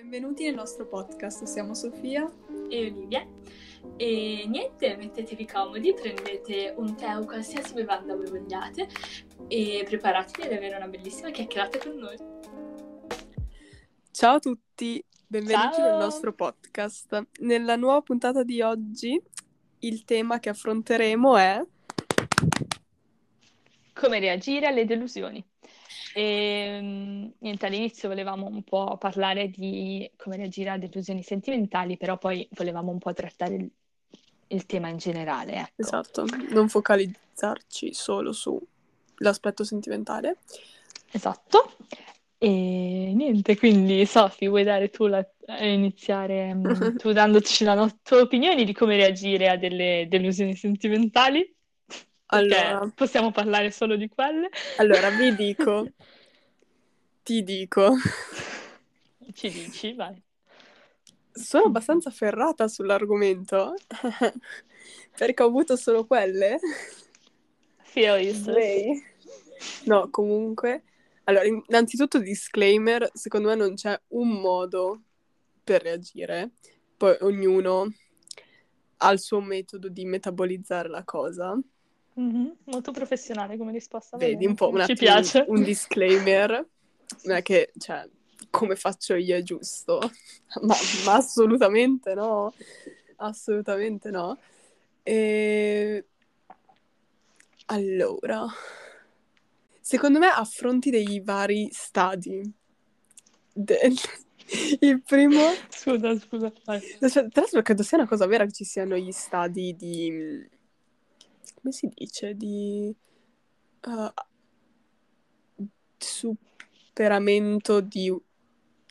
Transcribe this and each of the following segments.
benvenuti nel nostro podcast. Siamo Sofia e Olivia. E niente, mettetevi comodi, prendete un tè o qualsiasi bevanda voi vogliate e preparatevi ad avere una bellissima chiacchierata con noi. Ciao a tutti, benvenuti Ciao. nel nostro podcast. Nella nuova puntata di oggi il tema che affronteremo è Come reagire alle delusioni. E mm, niente, all'inizio volevamo un po' parlare di come reagire a delusioni sentimentali, però poi volevamo un po' trattare il, il tema in generale, ecco. esatto, non focalizzarci solo sull'aspetto sentimentale. Esatto. E niente, quindi Sofi, vuoi dare tu la, eh, iniziare mm, tu dandoci la no- tua opinione di come reagire a delle delusioni sentimentali? Allora, possiamo parlare solo di quelle. allora vi dico, ti dico, Ci dici, vai. sono abbastanza ferrata sull'argomento perché ho avuto solo quelle. Sis. Lei? No, comunque, allora, innanzitutto disclaimer, secondo me non c'è un modo per reagire, poi ognuno ha il suo metodo di metabolizzare la cosa. Mhm, Molto professionale come risposta. Vedi bene, un po' un attimo piace. un disclaimer, non è che, cioè, come faccio io è giusto, ma, ma assolutamente no, assolutamente no. E... Allora, secondo me affronti dei vari stadi. De- Il primo, Scusa, scusa. vai. cioè, tra l'altro credo sia una cosa vera che ci siano gli stadi di, come si dice, di uh, superamento di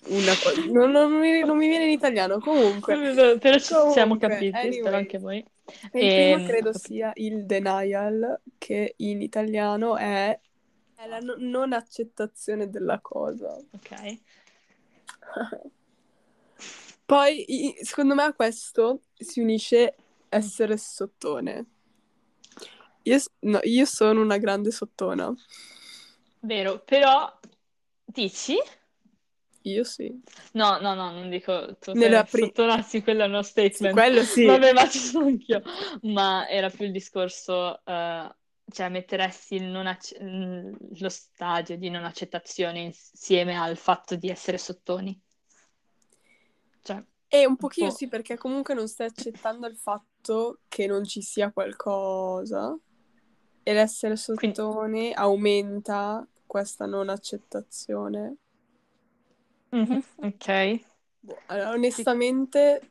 una cosa. Non, non mi, non mi viene in italiano, comunque. Però ci siamo Comunque, capiti, spero anyway. anche voi. E il Ehm, primo credo ho capito. sia il denial, che in italiano è, è la no- non accettazione della cosa. Ok. Poi, secondo me, a questo si unisce essere sottone. Io, no, io sono una grande sottona. Vero, però dici? Io sì. No, no, no, non dico tu Nella pri- sottolassi, quello è uno statement. Quello sì. Vabbè, ma ci sono anch'io. Ma era più il discorso, eh, cioè metteresti acce- mm, lo stadio di non accettazione insieme al fatto di essere sottoni. Cioè, E un pochino po'. sì, perché comunque non stai accettando il fatto che non ci sia qualcosa. E l'essere Quindi- sottone aumenta questa non accettazione. mhm, ok. Boh, allora, onestamente,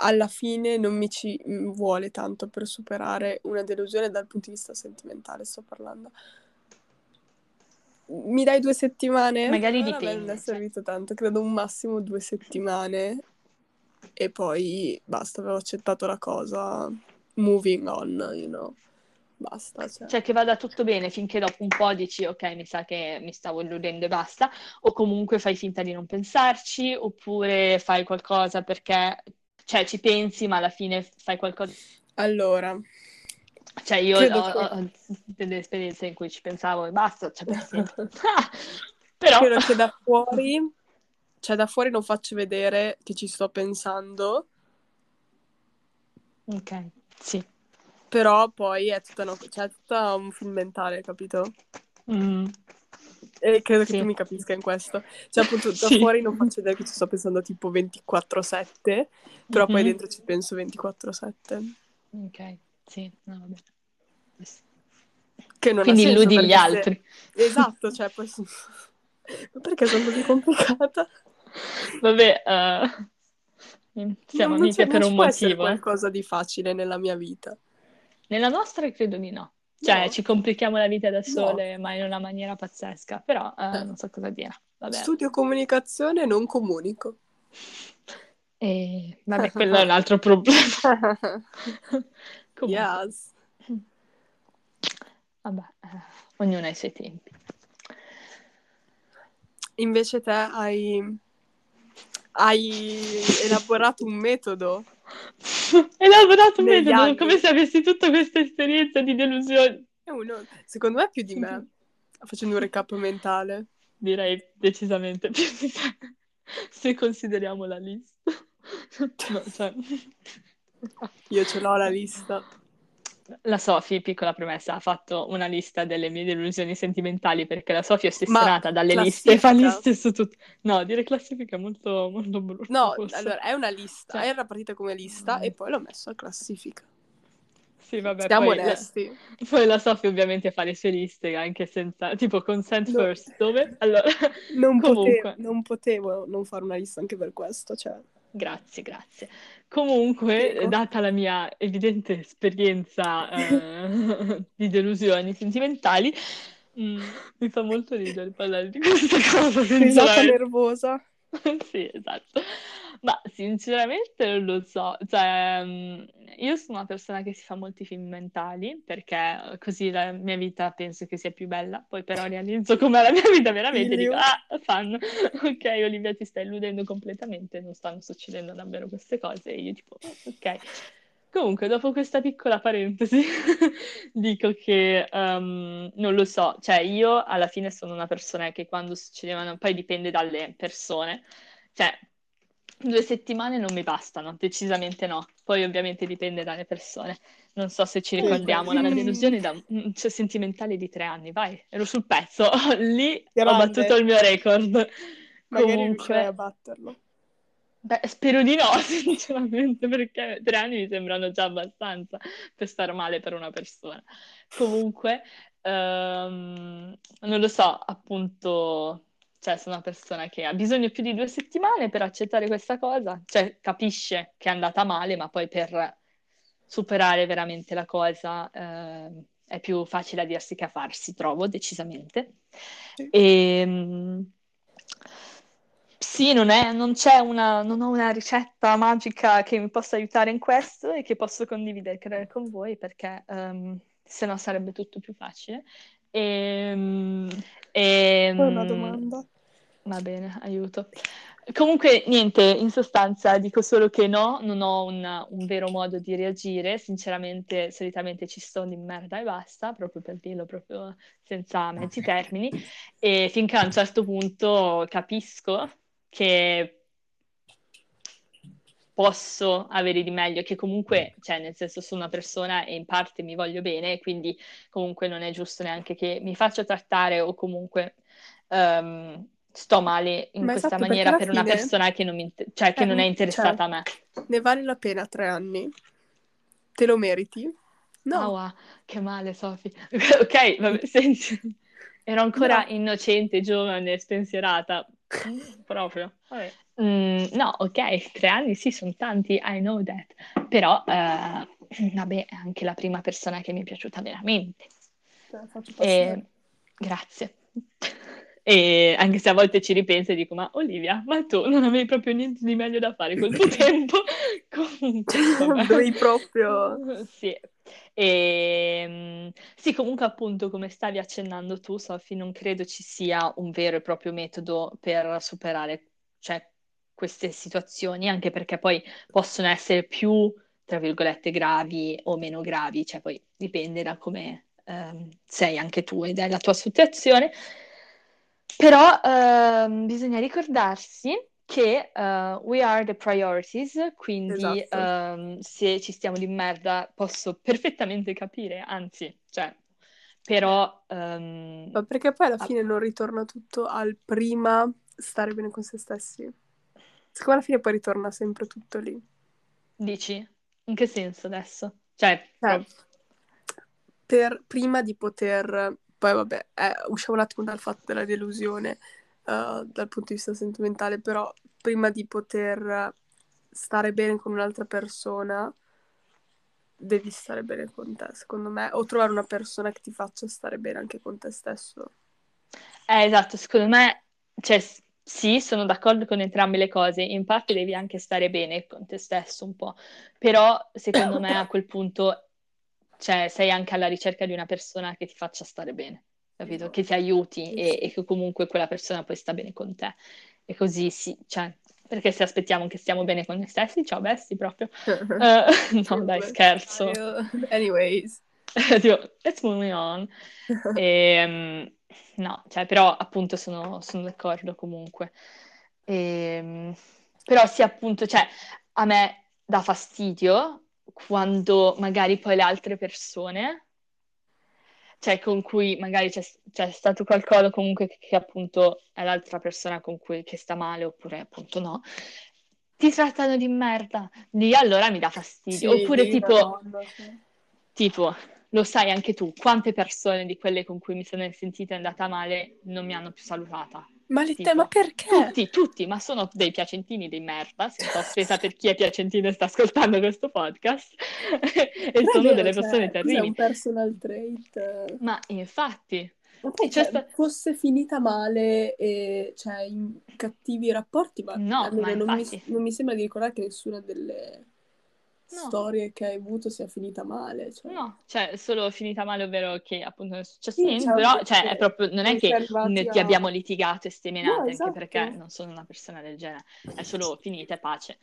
alla fine non mi ci mm, vuole tanto per superare una delusione dal punto di vista sentimentale, sto parlando. Mi dai due settimane? Magari Allora, dipende, non è cioè. servito tanto, credo un massimo due settimane e poi basta, avevo accettato la cosa. Moving on, you know. Basta, cioè. Cioè che vada tutto bene finché dopo un po' dici ok, mi sa che mi stavo illudendo e basta, o comunque fai finta di non pensarci, oppure fai qualcosa perché, cioè ci pensi ma alla fine fai qualcosa. Allora, Cioè io ho, ho- delle esperienze in cui ci pensavo e basta, cioè per. Però, credo che da fuori, cioè da fuori non faccio vedere che ci sto pensando, ok, sì. Però poi è tutta, una- cioè, tutta un film mentale, capito? Mm, E credo che Sì. tu mi capisca in questo. Cioè, appunto, da Sì. fuori non faccio vedere che ci sto pensando tipo 24-7, però poi mhm, dentro ci penso 24-7. Ok, sì, no, vabbè. Che non Quindi illudi gli perché se- altri. Esatto, cioè, poi... Ma perché sono così complicata? Vabbè, eh, siamo Non- non c'è- amiche per non un motivo. eh. qualcosa di facile nella mia vita. Nella nostra credo di no. Cioè, No. ci complichiamo la vita da No. sole, ma in una maniera pazzesca. Però eh, Eh. non so cosa dire. Vabbè. Studio comunicazione, non comunico. E, vabbè, quello è un altro problema. Yes. vabbè, eh, ognuno ha i suoi tempi. Invece te hai, hai elaborato un metodo. Hai lavorato anni. come se avessi tutta questa esperienza di delusioni. Uno- secondo me più di me, facendo un recap mentale. Direi decisamente più di te. se consideriamo la lista. no, cioè... Io ce l'ho la lista. La Sofì, piccola premessa, ha fatto una lista delle mie delusioni sentimentali perché la Sofì è ossessionata Ma dalle liste e fa liste su tutto. No, dire classifica è molto, molto brutto. No, forse. allora è una lista, cioè... era partita come lista e poi l'ho messo a classifica. Sì, vabbè, Siamo poi, onesti. La, poi la Sofì ovviamente fa le sue liste anche senza, tipo consent no. first, dove? Allora, non, potevo, non potevo non fare una lista anche per questo, cioè... Grazie, grazie. Comunque, Prego. data la mia evidente esperienza eh, di delusioni sentimentali, mh, mm, mi fa molto ridere parlare di questa cosa. Risata nervosa. sì, esatto. Ma sinceramente non lo so, cioè mm, io sono una persona che si fa molti film mentali perché così la mia vita penso che sia più bella, poi però realizzo com'è la mia vita veramente dico ah, fan, ok Olivia ti stai illudendo completamente, non stanno succedendo davvero queste cose e io tipo ok. Comunque, dopo questa piccola parentesi, dico che um, non lo so, cioè io alla fine sono una persona che quando succedevano, poi dipende dalle persone, cioè Due settimane non mi bastano, decisamente no. Poi ovviamente dipende dalle persone. Non so se ci ricordiamo, la mia delusione da, mm, cioè, sentimentale di tre anni, vai, ero sul pezzo, lì Grande. ho battuto il mio record. Magari Comunque... a batterlo. Beh, spero di no, sinceramente, perché tre anni mi sembrano già abbastanza per stare male per una persona. Comunque, um, non lo so, appunto cioè sono una persona che ha bisogno più di due settimane per accettare questa cosa, cioè capisce che è andata male, ma poi per superare veramente la cosa eh, è più facile a dirsi che a farsi, trovo decisamente. Sì. E, ehm, sì, non, è, non c'è una, non ho una ricetta magica che mi possa aiutare in questo e che posso condividere con voi perché um, se no sarebbe tutto più facile. E, e, una domanda. Va bene, aiuto. Comunque, niente, in sostanza dico solo che no, non ho un, un vero modo di reagire. Sinceramente, solitamente ci sto di merda e basta, proprio per dirlo proprio senza mezzi termini. E finché a un certo punto capisco che posso avere di meglio, che comunque, cioè, nel senso, sono una persona e in parte mi voglio bene, quindi comunque non è giusto neanche che mi faccia trattare o comunque. Um, sto male in Ma questa esatto, maniera per una persona che non, mi, cioè, che eh, non è interessata cioè, a me. Ne vale la pena tre anni? Te lo meriti? No. Oh, wow, che male, Sofì. ok, vabbè, senti. Ero ancora no. innocente, giovane, spensierata. Proprio. Mm, no, ok, tre anni sì, sono tanti, I know that. Però, uh, vabbè, è anche la prima persona che mi è piaciuta veramente. e... Eh, grazie. E anche se a volte ci ripenso e dico, ma Olivia, ma tu non avevi proprio niente di meglio da fare col tuo tempo? comunque, dovevi proprio... sì. E, ehm, sì, comunque appunto come stavi accennando tu, Sofi, non credo ci sia un vero e proprio metodo per superare cioè, queste situazioni, anche perché poi possono essere più, tra virgolette, gravi o meno gravi, cioè poi dipende da come ehm, sei anche tu e dalla tua situazione. Però ehm, bisogna ricordarsi che uh, we are the priorities, quindi esatto. um, se ci stiamo di merda posso perfettamente capire, anzi, cioè, però... Um... Ma perché poi alla fine non ritorna tutto al prima stare bene con se stessi? Secondo me alla fine poi ritorna sempre tutto lì. Dici? In che senso adesso? Cioè, eh, per prima di poter poi vabbè, eh, usciamo un attimo dal fatto della delusione uh, dal punto di vista sentimentale, però prima di poter stare bene con un'altra persona devi stare bene con te, secondo me, o trovare una persona che ti faccia stare bene anche con te stesso. Eh, esatto, secondo me, cioè, sì, sono d'accordo con entrambe le cose, in parte devi anche stare bene con te stesso un po', però secondo me a quel punto cioè sei anche alla ricerca di una persona che ti faccia stare bene, capito? Che ti aiuti e, e che comunque quella persona poi sta bene con te. E così sì, cioè, perché se aspettiamo che stiamo bene con noi stessi, ciao bestie proprio. uh, no, dai, scherzo. Anyways. let's move on. E, um, no, cioè, però appunto sono, sono d'accordo comunque. Ehm, però sì, appunto, cioè, a me dà fastidio quando magari poi le altre persone, cioè con cui magari c'è, c'è stato qualcosa comunque che, che, appunto è l'altra persona con cui che sta male oppure appunto no, ti trattano di merda. Lì allora mi dà fastidio. Sì, oppure tipo, Madonna, sì. tipo, lo sai anche tu, quante persone di quelle con cui mi sono sentita andata male non mi hanno più salutata. Ma, le Tipo, ma perché? Tutti, tutti, ma sono dei piacentini di merda, sento offesa per chi è piacentino e sta ascoltando questo podcast, e è sono vero, delle cioè, persone cos'è terribili. un personal trait. Ma infatti, Ma poi, cioè, sta- fosse finita male e cioè, in cattivi rapporti, ma No, ma non mi, non mi sembra di ricordare che nessuna delle No. storie che hai avuto sia finita male. Cioè. No, cioè, solo finita male, ovvero che appunto non è successo Sì, niente, cioè, però cioè, è proprio, non è che ne- ti a- abbiamo litigato e steminate, No, anche esatto. perché non sono una persona del genere, è solo finita e pace.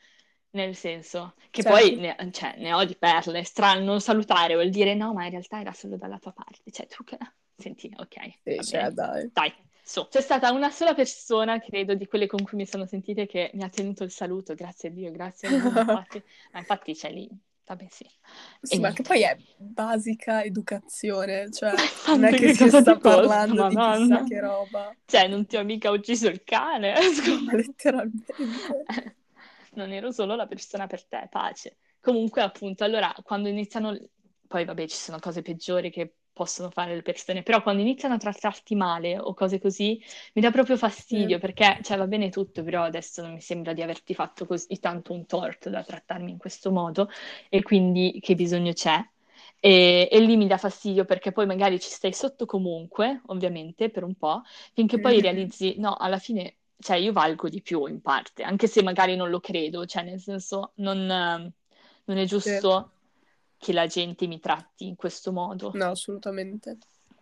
Nel senso che Cioè, poi ne, cioè, ne ho di perle, strano non salutare vuol dire no, ma in realtà era solo dalla tua parte, cioè tu che... Senti, ok, Sì, cioè, dai. Dai, su. C'è stata una sola persona, credo, di quelle con cui mi sono sentite che mi ha tenuto il saluto, grazie a Dio, grazie a Dio, infatti, ma infatti c'è lì, vabbè sì. Sì, E ma niente. che poi è basica educazione, cioè non è che che si sta ti costa, parlando di chissà che roba, Cioè, non ti ho mica ucciso il cane, ma letteralmente. non ero solo la persona per te, pace. Comunque, appunto, allora, quando iniziano, poi vabbè, ci sono cose peggiori che possono fare le persone, però quando iniziano a trattarti male o cose così, mi dà proprio fastidio, Sì. perché, cioè, va bene tutto, però adesso non mi sembra di averti fatto così tanto un torto da trattarmi in questo modo, e quindi che bisogno c'è? E, e lì mi dà fastidio perché poi magari ci stai sotto comunque, ovviamente, per un po', finché poi Mhm. realizzi, no, alla fine, cioè io valgo di più in parte, anche se magari non lo credo, cioè nel senso non, non è giusto che la gente mi tratti in questo modo, No, assolutamente.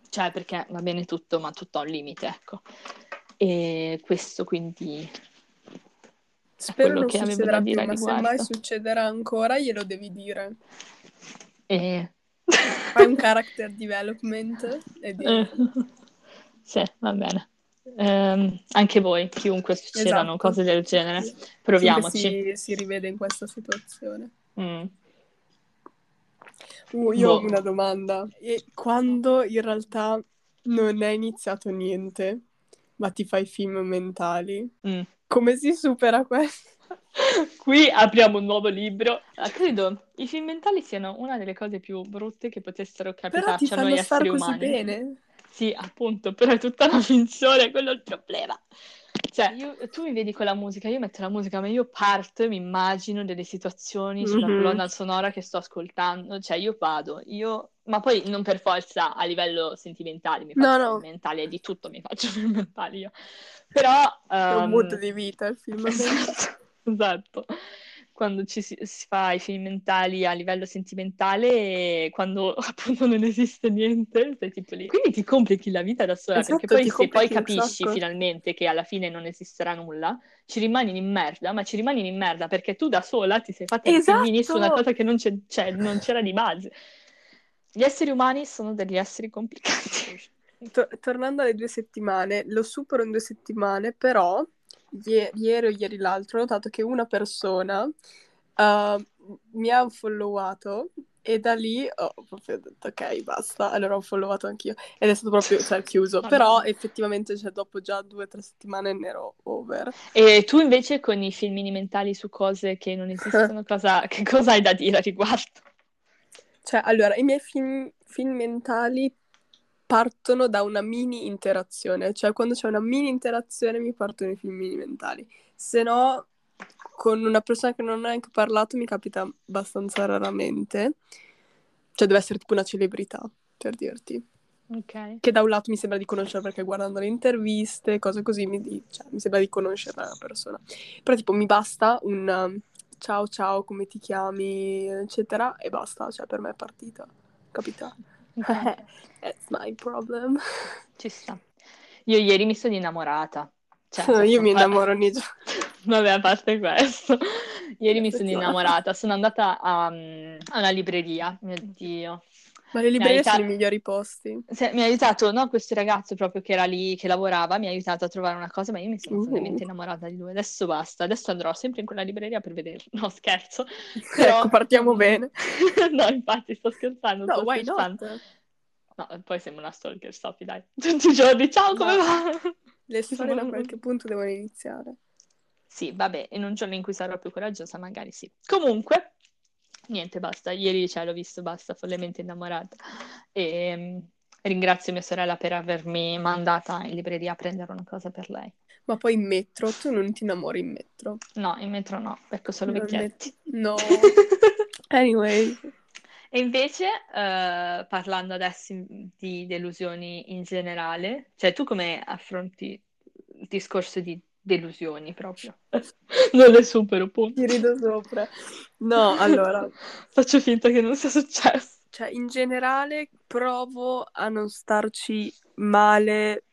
cioè perché va bene tutto, ma tutto ha un limite, ecco. E questo quindi Spero non che succederà più, dire ma se mai succederà ancora glielo devi dire. E... Fai un character development e Eh, dici. Sì, va bene. Ehm, anche voi, chiunque succedano Esatto. cose del genere, proviamoci. si, si rivede in questa situazione. Mm. Uh, io ho Boh. una domanda. E quando in realtà non è iniziato niente, ma ti fai film mentali, Mm. come si supera questo? Qui apriamo un nuovo libro. Ah, credo i film mentali siano una delle cose più brutte che potessero Però capitarci ti a noi fanno star esseri così umani. bene. Sì, appunto, però è tutta una finzione, quello è il problema. Cioè, io- tu mi vedi con la musica, io metto la musica, ma io parto e mi immagino delle situazioni sulla Mhm. colonna sonora che sto ascoltando, cioè io vado, io... Ma poi non per forza a livello sentimentale mi faccio no. è di tutto mi faccio film mentali io. Però... È un ehm, mood di vita il film mentale. Esatto, esatto. Quando ci si, si fa i film mentali a livello sentimentale, e quando appunto non esiste niente, sei tipo lì. Quindi ti complichi la vita da sola, Esatto, perché poi se poi capisci sacco. finalmente che alla fine non esisterà nulla, ci rimani in merda, ma ci rimani in merda perché tu da sola ti sei fatta i filmini su una Esatto. cosa che non, c'è- cioè, non c'era di base. Gli esseri umani sono degli esseri complicati. To- tornando alle due settimane, lo supero in due settimane, però ie- ieri o ieri l'altro ho notato che una persona uh, mi ha followato e da lì ho proprio detto ok, basta, allora ho followato anch'io ed è stato proprio, cioè, chiuso, Vabbè. però effettivamente cioè, dopo già due o tre settimane ne ero over. E tu invece con i filmini mentali su cose che non esistono, cosa, che cosa hai da dire a riguardo? Cioè, allora, i miei film, film mentali partono da una mini interazione, cioè quando c'è una mini interazione mi partono i film mini mentali, se no con una persona che non ho neanche parlato mi capita abbastanza raramente, cioè deve essere tipo una celebrità, per dirti, Ok. che da un lato mi sembra di conoscere perché guardando le interviste, cose così, mi, di- cioè, mi sembra di conoscere la persona, però tipo mi basta un um, ciao ciao, come ti chiami, eccetera, e basta, cioè per me è partita, capita? That's my problem. Ci sta. Io ieri mi sono innamorata. Cioè, Io sono- mi innamoro ogni giorno. Vabbè, a parte questo, ieri mi sono innamorata. Sono andata a, a una libreria, mio Dio. Ma le librerie sono i migliori posti. Se, mi ha aiutato, no, questo ragazzo proprio che era lì, che lavorava, mi ha aiutato a trovare una cosa, ma io mi sono uh. innamorata di lui. Adesso basta, adesso andrò sempre in quella libreria per vederlo. No, scherzo. Però... ecco, partiamo bene. no, infatti, sto scherzando. No, sto scherzando. not? No, poi sembra una stalker, stop, dai. Tutti i giorni, ciao, come no. va? Le storie da qualche punto devono iniziare. Sì, vabbè, in un giorno in cui sarò più coraggiosa, magari sì. Comunque, niente, basta. Ieri cioè, l'ho visto, basta, follemente innamorata. E um, ringrazio mia sorella per avermi mandata in libreria a prendere una cosa per lei. Ma poi in metro, tu non ti innamori in metro? No, in metro no, ecco solo vecchietti. No. anyway. E invece, uh, parlando adesso di delusioni in generale, cioè tu come affronti il discorso di delusioni proprio. non le supero, punto. Ti rido sopra. No, allora... Faccio finta che non sia successo. Cioè, in generale provo a non starci male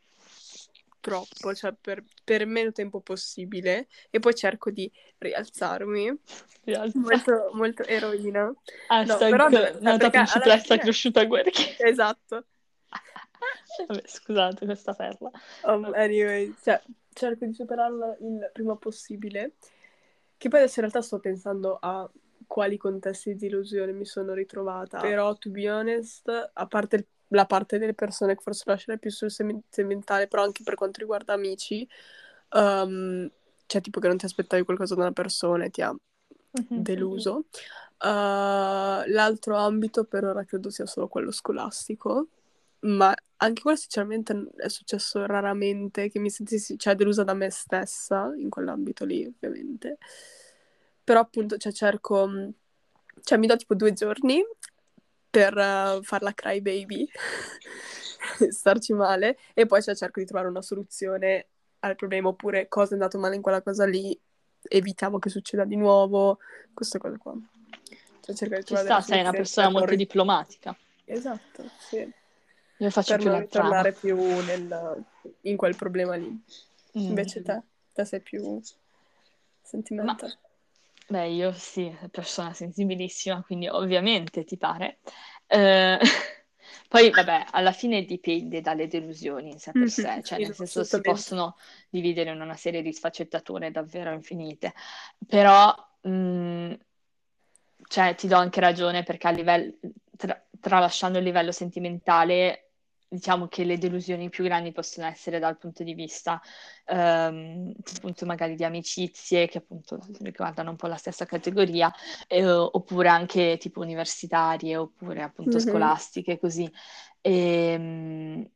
troppo, cioè per, per meno tempo possibile e poi cerco di rialzarmi. Rialza. Molto, molto eroina. Hashtag no, però, nata principessa fine... cresciuta a guerra. Esatto. Vabbè, scusate questa perla. Um, anyway, cioè, cerco di superarla il prima possibile. Che poi adesso in realtà sto pensando a quali contesti di illusione mi sono ritrovata. Però, to be honest, a parte il, la parte delle persone che forse lascerei più sul sentimentale, però anche per quanto riguarda amici, um, cioè tipo che non ti aspettavi qualcosa da una persona e ti ha mm-hmm. deluso. Uh, l'altro ambito per ora credo sia solo quello scolastico ma anche quello sinceramente è successo raramente che mi sentissi, cioè, delusa da me stessa in quell'ambito lì, ovviamente. Però appunto, cioè, cerco, cioè, mi do tipo due giorni per uh, farla cry baby, starci male, e poi cioè, cerco di trovare una soluzione al problema, oppure cosa è andato male in quella cosa lì, evitiamo che succeda di nuovo, queste cose qua. Cioè, cercare di trovare Ci sta, sei una persona molto ri- diplomatica. Esatto, sì. Io faccio per più non tornare più nel, in quel problema lì. Mm. Invece te, te sei più sentimentale. Ma, beh, io sì, persona sensibilissima, quindi ovviamente ti pare. Eh, poi, vabbè, alla fine dipende dalle delusioni in sé per sé, mm-hmm, cioè nel senso si possono dividere in una serie di sfaccettature davvero infinite, però mh, mm, cioè, ti do anche ragione perché a livello, tra, tralasciando il livello sentimentale, diciamo che le delusioni più grandi possono essere dal punto di vista ehm, appunto magari di amicizie che appunto riguardano un po' la stessa categoria eh, oppure anche tipo universitarie oppure appunto mm-hmm. scolastiche così e, ehm,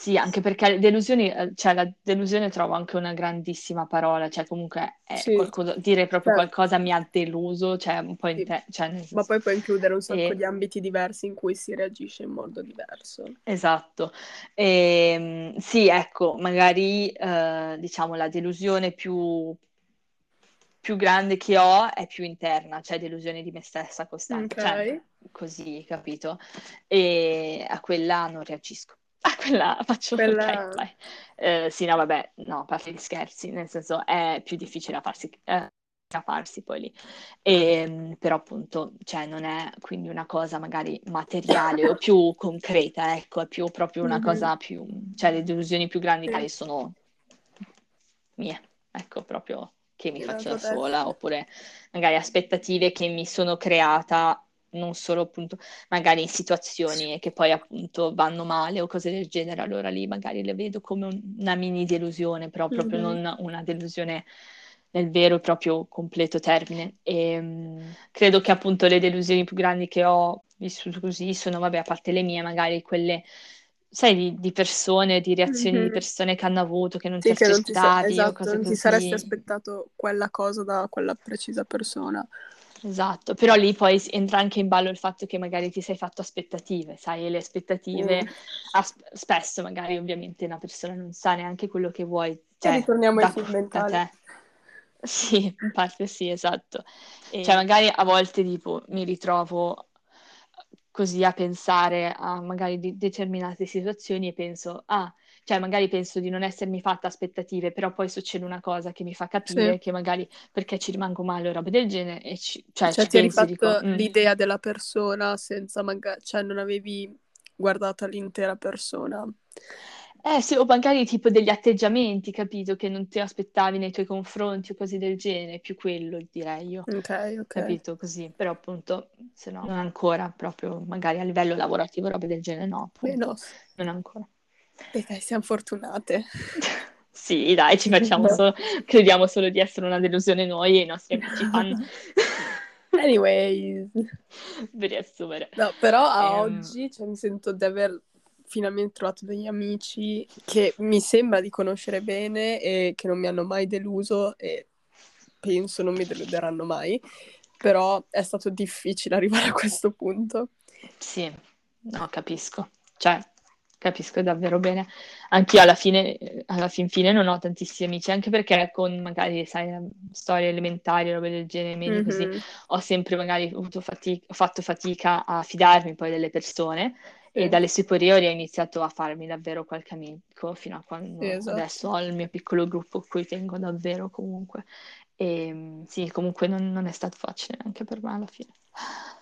sì, anche perché delusioni, eh, cioè la delusione trovo anche una grandissima parola, cioè comunque sì. qualcosa, dire proprio certo. qualcosa mi ha deluso, cioè un po' in sì. te, cioè senso... Ma poi può includere un sacco e... di ambiti diversi in cui si reagisce in modo diverso. Esatto. E, ehm, sì, ecco, magari eh, diciamo la delusione più, più grande che ho è più interna, cioè delusione di me stessa costante, cioè, okay. cioè così, capito? E a quella non reagisco. A quella faccio quella... ok, eh, sì, no, vabbè, no, a parte gli scherzi, nel senso è più difficile a farsi, eh, a farsi poi lì. E, ehm, però appunto, cioè, non è quindi una cosa magari materiale o più concreta, ecco, è più proprio una mm-hmm. cosa più... cioè le delusioni più grandi sì. sono mie, ecco, proprio che mi faccio da sola, oppure magari aspettative che mi sono creata non solo appunto magari in situazioni che poi appunto vanno male o cose del genere, allora lì magari le vedo come una mini delusione, però proprio mm-hmm. non una delusione nel vero e proprio completo termine. E um, credo che appunto le delusioni più grandi che ho vissuto così sono, vabbè, a parte le mie, magari quelle sai, di, di persone, di reazioni mm-hmm. di persone che hanno avuto, che non sì, ti aspettavi non ti, sa- esatto, non ti saresti aspettato quella cosa da quella precisa persona. Esatto, però lì poi entra anche in ballo il fatto che magari ti sei fatto aspettative, sai, e le aspettative, mm. as- spesso magari ovviamente una persona non sa neanche quello che vuoi, cioè, e ritorniamo ai film mentali. Sì, in parte sì, esatto. E... Cioè magari a volte tipo mi ritrovo così a pensare a magari di determinate situazioni e penso, ah, cioè magari penso di non essermi fatta aspettative, però poi succede una cosa che mi fa capire Sì. che magari perché ci rimango male o roba del genere, e ci, cioè, Cioè, ci ti penso dico, "Mm, l'idea della persona senza magari... Cioè, non avevi guardato l'intera persona. Eh sì, o magari tipo degli atteggiamenti, capito, che non ti aspettavi nei tuoi confronti o cose del genere, più quello direi io, Ok, ok. capito, così, però appunto, se no, non ancora, proprio magari a livello lavorativo, robe del genere, no, Beh, appunto, no. non ancora. Dai, siamo fortunate. Sì, dai, ci facciamo solo, crediamo solo di essere una delusione noi e i nostri amici fanno Anyways. per riassumere. No, però a Ehm, oggi cioè, mi sento di aver finalmente trovato degli amici che mi sembra di conoscere bene e che non mi hanno mai deluso e penso non mi deluderanno mai. Però è stato difficile arrivare a questo punto. Sì, no, capisco. Cioè, capisco davvero bene. Anch'io alla fine, alla fin fine non ho tantissimi amici, anche perché con magari, sai, storie elementari, robe del genere, medie, così, ho sempre magari avuto fatica, ho fatto fatica a fidarmi poi delle persone e dalle superiori ho iniziato a farmi davvero qualche amico fino a quando esatto. adesso ho il mio piccolo gruppo a cui tengo davvero comunque. E mm, sì, comunque non, non è stato facile anche per me alla fine.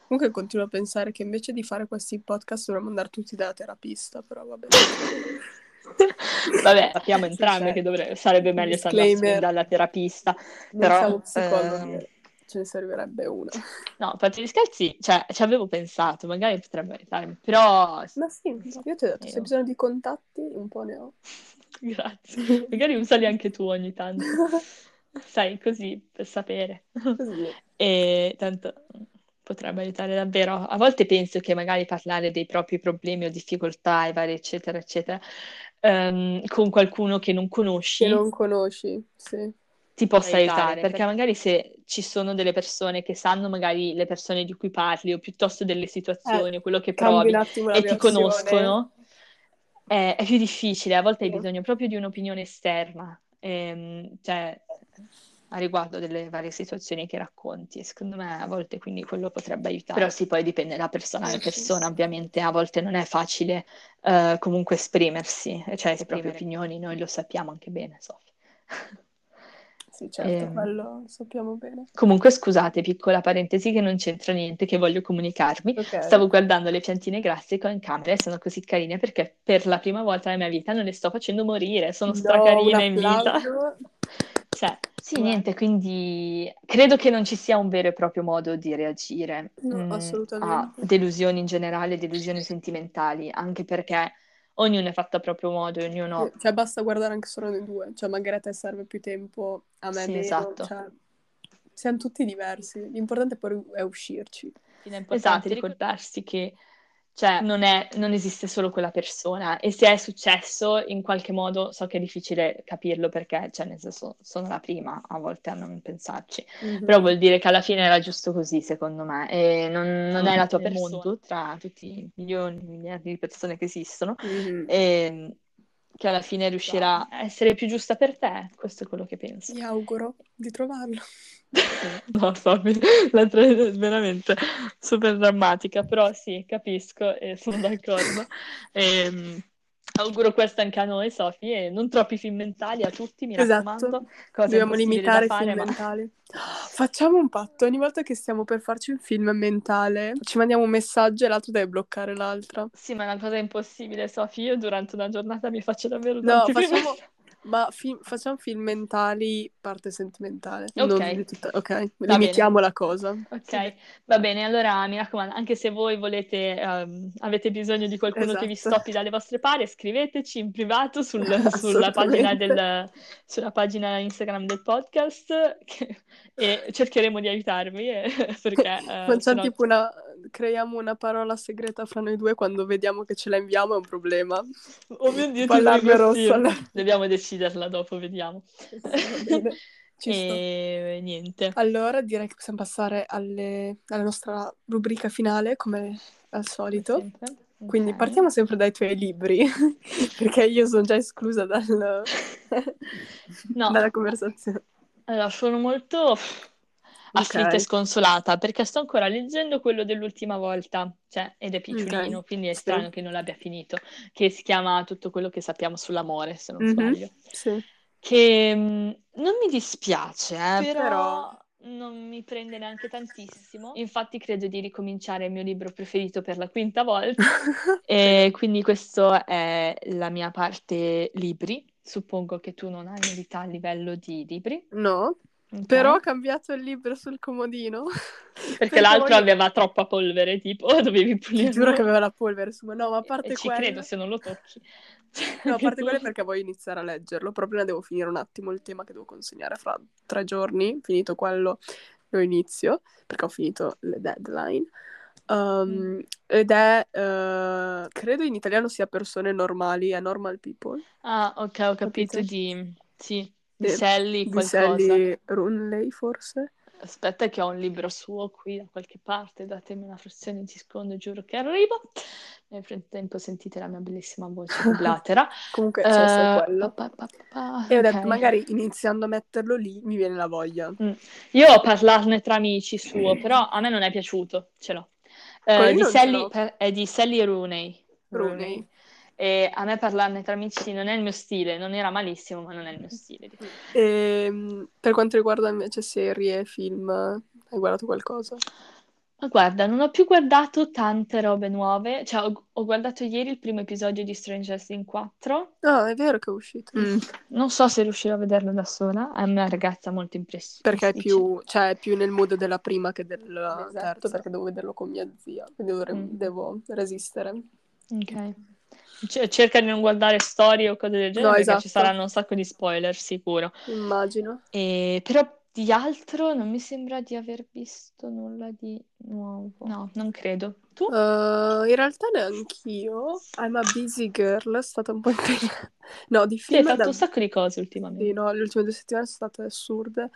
Comunque continuo a pensare che invece di fare questi podcast dovremmo andare tutti dalla terapista, però vabbè. Vabbè, sappiamo Sì, entrambe cioè, che dovre- sarebbe meglio disclaimer. dalla terapista, Non però siamo psicologi, eh, ce ne servirebbe uno. no, parte gli scherzi, cioè, ci avevo pensato, magari potrebbe aiutarmi, però Ma sì, io ti ho detto, se hai io- bisogno di contatti, un po' ne ho. grazie. Magari usali anche tu ogni tanto, sai, così per sapere. Così. E tanto potrebbe aiutare davvero. A volte penso che magari parlare dei propri problemi o difficoltà e vari eccetera eccetera ehm, con qualcuno che non Che conosci non conosci, sì. ti possa aiutare, aiutare, perché perché- magari se ci sono delle persone che sanno magari le persone di cui parli o piuttosto delle situazioni o quello che provi e ti reazione. conoscono, è, è più difficile, a volte hai bisogno proprio di un'opinione esterna, ehm, cioè a riguardo delle varie situazioni che racconti, e secondo me a volte quindi quello potrebbe aiutare. Però sì, poi dipende da persona a persona, ovviamente a volte non è facile eh, comunque esprimersi, cioè le proprie opinioni, noi lo sappiamo anche bene, Sofia. Sì, certo, Ehm. quello sappiamo bene. Comunque, scusate, piccola parentesi che non c'entra niente, che voglio comunicarmi. Ok. Stavo guardando le piantine grasse che ho in camera e sono così carine perché per la prima volta nella mia vita non le sto facendo morire, sono No, stracarine in vita. Cioè, sì, niente, quindi credo che non ci sia un vero e proprio modo di reagire No, mm, a delusioni in generale, delusioni sentimentali, anche perché ognuno è fatto a proprio modo, e ognuno... Cioè, basta guardare anche solo noi due. Cioè, magari a te serve più tempo, a me Sì, meno. esatto. Cioè, siamo tutti diversi. L'importante poi è uscirci. Quindi è importante Esatto, ricordarsi che cioè, non, è- non esiste solo quella persona e se è successo in qualche modo so che è difficile capirlo perché, cioè, nel senso, sono la prima a volte a non pensarci, Mhm. però vuol dire che alla fine era giusto così, secondo me, e non, non è la tua persona mondo. tra tutti i milioni, miliardi di persone che esistono Mhm. e che alla fine riuscirà a essere più giusta per te, questo è quello che penso. Mi auguro di trovarlo. No, Sophie, la tra- è veramente super drammatica, però sì, capisco e sono d'accordo. Ehm, auguro questo anche a noi, Sophie, e non troppi film mentali a tutti, mi Esatto. raccomando. Cosa Dobbiamo limitare i film ma mentali. Facciamo un patto. Ogni volta che stiamo per farci un film mentale, ci mandiamo un messaggio e l'altro deve bloccare l'altra. sì, ma è una cosa impossibile, Sophie. Io durante una giornata mi faccio davvero No, tanti facciamo. Ma fi- facciamo film mentali, parte sentimentale. Ok. Tutta- ok, Va limitiamo la cosa. Ok, va bene, allora mi raccomando, anche se voi volete, ehm, avete bisogno di qualcuno che vi Esatto. stoppi dalle vostre pari, scriveteci in privato sul- sulla, pagina del, sulla pagina Instagram del podcast che- e cercheremo di aiutarvi eh, perché se Facciamo no- tipo una... Creiamo una parola segreta fra noi due quando vediamo che ce la inviamo è un problema. Oh mio Dio, sì. allarme- Dobbiamo deciderla dopo, vediamo. Sì. E niente. Allora direi che possiamo passare alle- alla nostra rubrica finale, come al solito. Sempre. Quindi partiamo sempre dai tuoi libri, perché io sono già esclusa dal- No. dalla conversazione. Allora, sono molto... afflitta e sconsolata perché sto ancora leggendo quello dell'ultima volta, cioè, ed è picciolino, Ok, quindi è sì. strano che non l'abbia finito, che si chiama Tutto quello che sappiamo sull'amore, se non Mhm, sbaglio. Sì. Che mh, non mi dispiace, eh, Però- però non mi prende neanche tantissimo. Infatti credo di ricominciare il mio libro preferito per la quinta volta. E quindi questa è la mia parte libri. Suppongo che tu non hai novità a livello di libri. No, ok? però ho cambiato il libro sul comodino. Perché l'altro poi- aveva troppa polvere, tipo, dovevi Ti pulirlo. giuro che aveva la polvere su, ma no, ma a parte E ci quello... credo se non lo tocchi. No, a parte Tu- quello perché voglio iniziare a leggerlo, però prima devo finire un attimo il tema che devo consegnare fra tre giorni, finito quello lo inizio, perché ho finito le deadline. Um. Ed è, eh, credo in italiano sia persone normali, è normal people, Ah, ok, ho capito Capito? di... Sì, di Sally di qualcosa. Sally Runley forse. Aspetta che ho un libro suo qui da qualche parte, datemi una frazione di secondo, giuro che arrivo. Nel frattempo sentite la mia bellissima voce blatera. Comunque c'è sta Eh, quello. pa, pa, pa, E ho detto, magari iniziando a metterlo lì mi viene la voglia. Mm. Io ho parlarne tra amici suo, però a me non è piaciuto, ce l'ho. Eh, di Sally, per- è di Sally Rooney. Rooney. E a me parlarne tra amici non è il mio stile, non era malissimo, ma non è il mio stile. E, mm, per quanto riguarda invece serie, film, hai guardato qualcosa? Ma guarda, non ho più guardato tante robe nuove, cioè ho, ho guardato ieri il primo episodio di Stranger Things 4. Ah, è vero che è uscito. Non so se riuscirò a vederlo da sola, è una ragazza molto impressionante. Perché è più, cioè, è più nel mood della prima che del Esatto. terzo, perché devo vederlo con mia zia, quindi devo, Mm. devo resistere. Ok. C- cerca di non guardare storie o cose del genere No, perché esatto. ci saranno un sacco di spoiler, sicuro. Immagino. E, però di altro non mi sembra di aver visto nulla di nuovo. No, non credo. Tu? Uh, in realtà neanch'io. I'm a busy girl, è stata un po' impegnata. No, di Sì, hai film fatto da- un sacco di cose ultimamente. Sì, no, le ultime due settimane sono state assurde.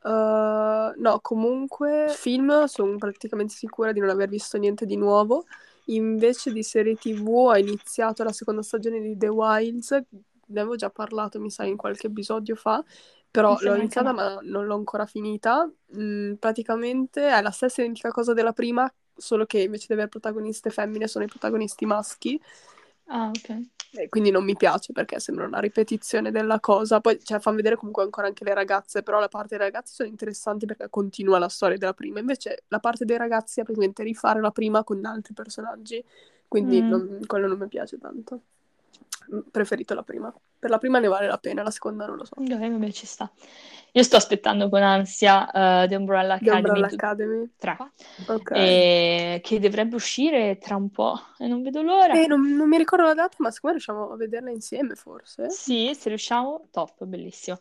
Uh, no, comunque, film sono praticamente sicura di non aver visto niente di nuovo. Invece di serie TV ho iniziato la seconda stagione di The Wilds, ne avevo già parlato, mi sa, in qualche episodio fa, però l'ho iniziata ma non l'ho ancora finita. Mm, praticamente è la stessa identica cosa della prima, solo che invece di avere protagoniste femmine sono i protagonisti maschi. Ah, ok. E quindi non mi piace perché sembra una ripetizione della cosa. Poi, cioè, fanno vedere comunque ancora anche le ragazze, però la parte dei ragazzi sono interessanti perché continua la storia della prima. Invece la parte dei ragazzi è praticamente rifare la prima con altri personaggi. Quindi Mm. non- quello non mi piace tanto. Preferito la prima. Per la prima ne vale la pena, la seconda non lo so. Ok, vabbè, ci sta. Io sto aspettando con ansia eh, The Umbrella The Academy Umbrella du- Academy. 3, Ok. e che dovrebbe uscire tra un po' e non vedo l'ora. Eh, non, non mi ricordo la data, ma secondo me riusciamo a vederla insieme, forse. Sì, se riusciamo, top, bellissimo.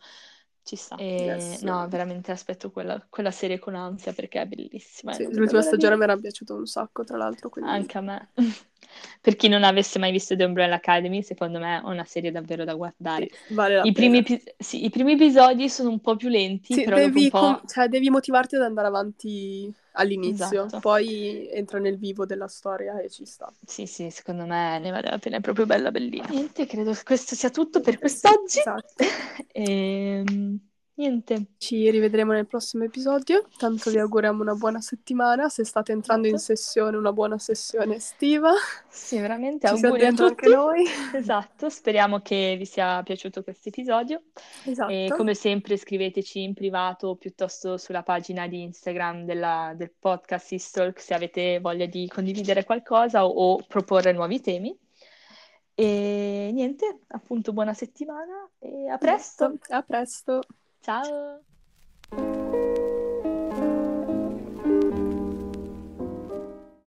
Ci sta. E, Yes. no, veramente aspetto quella, quella serie con ansia perché è bellissima. Sì, l'ultima stagione mi era piaciuta un sacco, tra l'altro. Quindi... Anche a me. Per chi non avesse mai visto The Umbrella Academy, secondo me è una serie davvero da guardare. Sì, vale la I primi, sì, i primi episodi sono un po' più lenti, Sì, però dopo devi, un po'... com- cioè, devi motivarti ad andare avanti all'inizio, Esatto. poi entra nel vivo della storia e ci sta. Sì, sì, secondo me ne vale la pena, è proprio bella, bellina. Niente, credo che questo sia tutto per quest'oggi. Esatto. Ehm, niente. Ci rivedremo nel prossimo episodio. Tanto vi auguriamo una buona settimana. Se state entrando in Esatto. sessione, una buona sessione estiva. Sì, veramente, Ci auguri a tutti. anche noi. Esatto, speriamo che vi sia piaciuto questo episodio. Esatto. E come sempre scriveteci in privato o piuttosto sulla pagina di Instagram della- del podcast Istalk se avete voglia di condividere qualcosa o, o proporre nuovi temi. E niente, appunto buona settimana e a presto. A presto. 早。